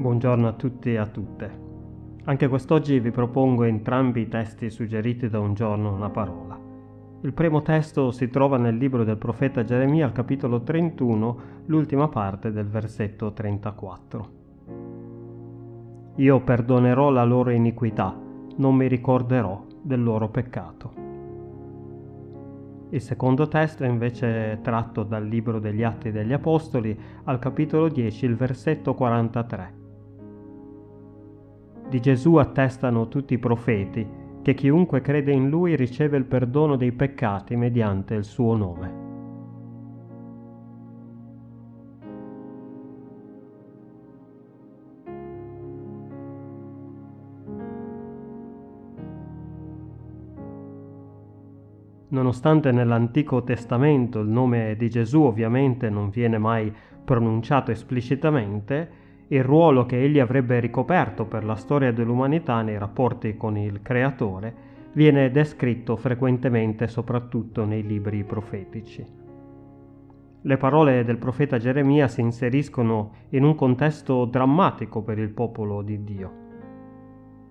Buongiorno a tutti e a tutte. Anche quest'oggi vi propongo entrambi i testi suggeriti da un giorno una parola. Il primo testo si trova nel libro del profeta Geremia al capitolo 31, l'ultima parte del versetto 34. Io perdonerò la loro iniquità, non mi ricorderò del loro peccato. Il secondo testo è invece tratto dal libro degli Atti degli Apostoli al capitolo 10, il versetto 43. Di Gesù attestano tutti i profeti che chiunque crede in lui riceve il perdono dei peccati mediante il suo nome. Nonostante nell'Antico Testamento il nome di Gesù ovviamente non viene mai pronunciato esplicitamente, il ruolo che egli avrebbe ricoperto per la storia dell'umanità nei rapporti con il Creatore viene descritto frequentemente soprattutto nei libri profetici. Le parole del profeta Geremia si inseriscono in un contesto drammatico per il popolo di Dio.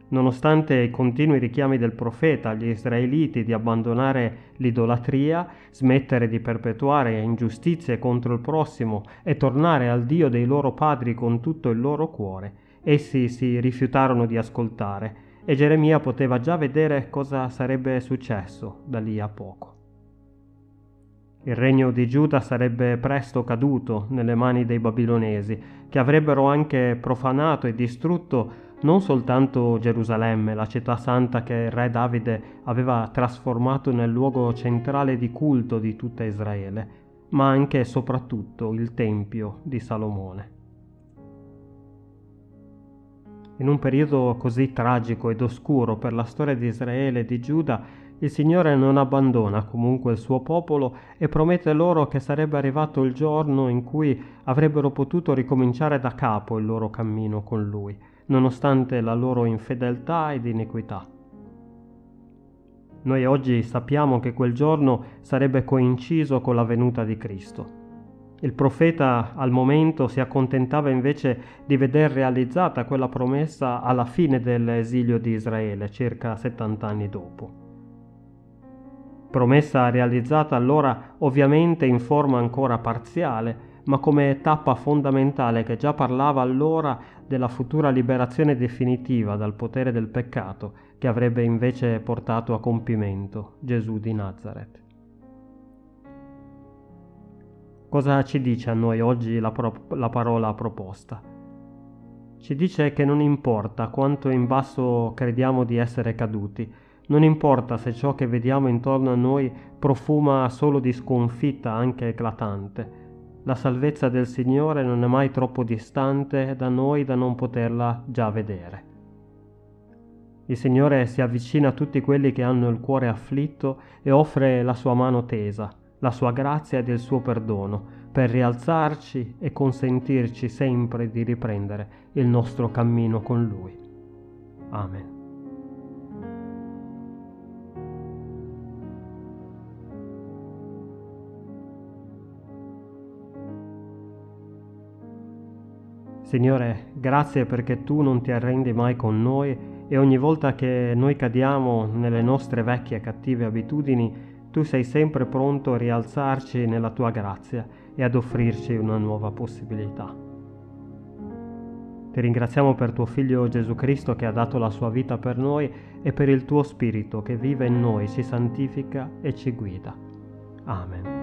Nonostante i continui richiami del profeta agli israeliti di abbandonare l'idolatria, smettere di perpetuare ingiustizie contro il prossimo e tornare al Dio dei loro padri con tutto il loro cuore, essi si rifiutarono di ascoltare e Geremia poteva già vedere cosa sarebbe successo da lì a poco. Il regno di Giuda sarebbe presto caduto nelle mani dei babilonesi, che avrebbero anche profanato e distrutto non soltanto Gerusalemme, la città santa che il re Davide aveva trasformato nel luogo centrale di culto di tutta Israele, ma anche e soprattutto il Tempio di Salomone. In un periodo così tragico ed oscuro per la storia di Israele e di Giuda, il Signore non abbandona comunque il suo popolo e promette loro che sarebbe arrivato il giorno in cui avrebbero potuto ricominciare da capo il loro cammino con Lui nonostante la loro infedeltà ed iniquità. Noi oggi sappiamo che quel giorno sarebbe coinciso con la venuta di Cristo. Il profeta al momento si accontentava invece di veder realizzata quella promessa alla fine dell'esilio di Israele, circa 70 anni dopo. Promessa realizzata allora ovviamente in forma ancora parziale, ma come tappa fondamentale che già parlava allora della futura liberazione definitiva dal potere del peccato che avrebbe invece portato a compimento Gesù di Nazareth. Cosa ci dice a noi oggi la, pro- la parola proposta? Ci dice che non importa quanto in basso crediamo di essere caduti, non importa se ciò che vediamo intorno a noi profuma solo di sconfitta anche eclatante, la salvezza del Signore non è mai troppo distante da noi da non poterla già vedere. Il Signore si avvicina a tutti quelli che hanno il cuore afflitto e offre la sua mano tesa, la sua grazia ed il suo perdono, per rialzarci e consentirci sempre di riprendere il nostro cammino con Lui. Amen. Signore, grazie perché tu non ti arrendi mai con noi e ogni volta che noi cadiamo nelle nostre vecchie e cattive abitudini, tu sei sempre pronto a rialzarci nella tua grazia e ad offrirci una nuova possibilità. Ti ringraziamo per tuo Figlio Gesù Cristo che ha dato la sua vita per noi e per il tuo Spirito che vive in noi, ci santifica e ci guida. Amen.